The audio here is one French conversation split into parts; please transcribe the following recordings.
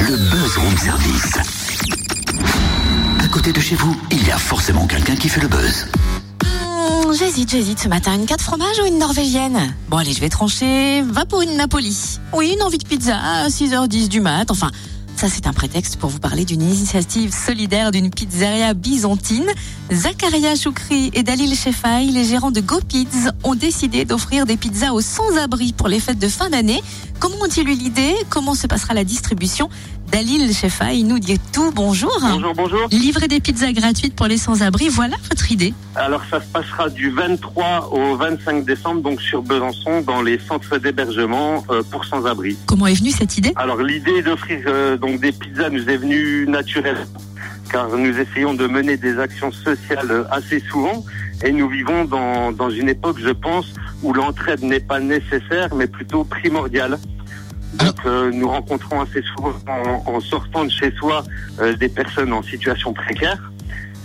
le buzz room service. À côté de chez vous, il y a forcément quelqu'un qui fait le buzz. Hmm, j'hésite, j'hésite ce matin. Une carte fromage ou une norvégienne? Bon, allez, je vais trancher. Va pour une Napoli. Oui, une envie de pizza à 6h10 du mat. Enfin, ça, c'est un prétexte pour vous parler d'une initiative solidaire d'une pizzeria byzantine. Zakaria Choukri et Dalil Shefaï, les gérants de GoPiz, ont décidé d'offrir des pizzas aux sans-abri pour les fêtes de fin d'année. Comment ont-ils eu l'idée? Comment se passera la distribution? Dalil Shefaï nous dit tout. Bonjour. Bonjour, bonjour. Livrer des pizzas gratuites pour les sans-abri, voilà votre idée. Alors ça se passera du 23 au 25 décembre, donc sur Besançon, dans les centres d'hébergement euh, pour sans-abri. Comment est venue cette idée? Alors l'idée d'offrir euh, donc des pizzas nous est venue naturellement, car nous essayons de mener des actions sociales euh, assez souvent, et nous vivons dans, dans une époque, je pense, où l'entraide n'est pas nécessaire, mais plutôt primordiale. Donc euh, nous rencontrons assez souvent en, en sortant de chez soi euh, des personnes en situation précaire.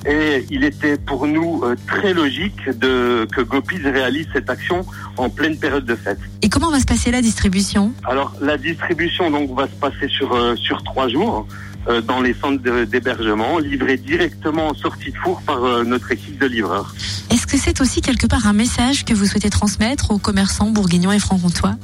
Et il était pour nous euh, très logique de, que Gopiz réalise cette action en pleine période de fête. Et comment va se passer la distribution? Alors la distribution donc va se passer sur euh, sur trois jours euh, dans les centres d'hébergement, livrés directement en sortie de four par notre équipe de livreurs. Est-ce que c'est aussi quelque part un message que vous souhaitez transmettre aux commerçants bourguignons et franc-comtois?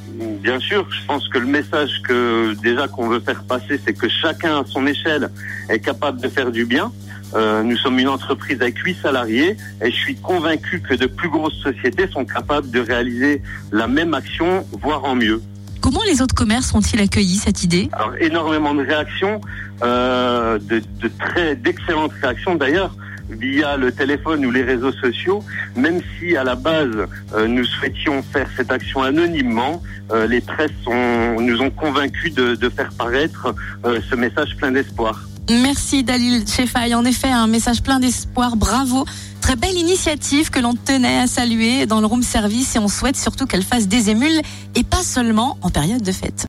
Bien sûr, je pense que le message que déjà qu'on veut faire passer, c'est que chacun à son échelle est capable de faire du bien. Euh, nous sommes une entreprise avec huit salariés et je suis convaincu que de plus grosses sociétés sont capables de réaliser la même action, voire en mieux. Comment les autres commerces ont-ils accueilli cette idée? Alors énormément de réactions, euh, de, de très d'excellentes réactions d'ailleurs via le téléphone ou les réseaux sociaux. Même si à la base euh, nous souhaitions faire cette action anonymement, euh, les presses nous ont convaincus de, de faire paraître euh, ce message plein d'espoir. Merci Dalil Chefaï. En effet, un message plein d'espoir. Bravo. Très belle initiative que l'on tenait à saluer dans le room service et on souhaite surtout qu'elle fasse des émules et pas seulement en période de fête.